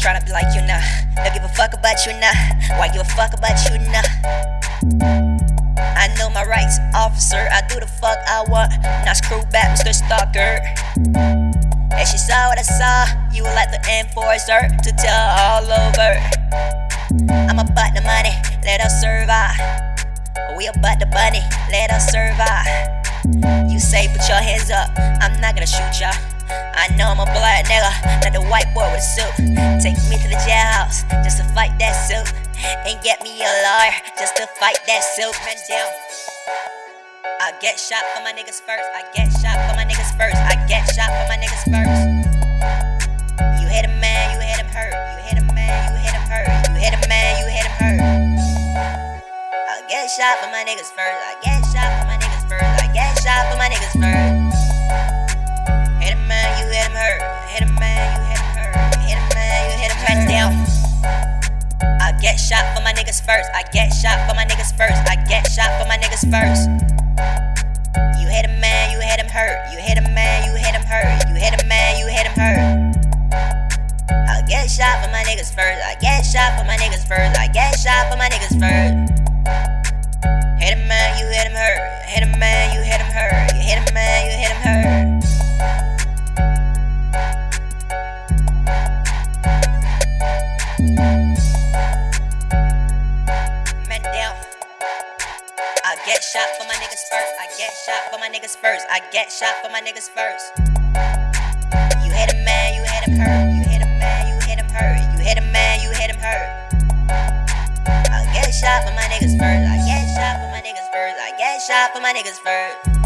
Tryna be like you now. Don't give a fuck about you now. Why give a fuck about you now? I know my rights, officer. I do the fuck I want. Not screw back, Mr. Stalker. And she saw what I saw. You were like the enforcer to tell all over. I'm about the money, let us survive. We about the money, let us survive. You say put your hands up, I'm not gonna shoot ya. I know I'm a black nigga, not the white boy a suit. Take me to the jailhouse just to fight that suit. And get me a lawyer just to fight that suit. Man down. I get shot for my niggas first. I get shot for my niggas first. I get shot for my niggas first. You hit a man, you hit him hurt. You hit a man, you hit him hurt. You hit a man, you hit him hurt. I get shot for my niggas first. I get shot for my niggas first. I get shot for my niggas first. First. I get shot for my niggas first. I get shot for my niggas first. You hit a man, you hit him hurt. You hit a man, you hit him hurt. You hit a man, you hit him hurt. I get shot for my niggas first. I get shot for my niggas first. I get shot for my niggas first. I get shot for my niggas first. I get shot for my niggas first. I get shot for my niggas first. You hit a man, you hit him hurt. You hit a man, you hit him hurt. You hit a man, you hit him hurt. I get shot for my niggas first. I get shot for my niggas first. I get shot for my niggas first.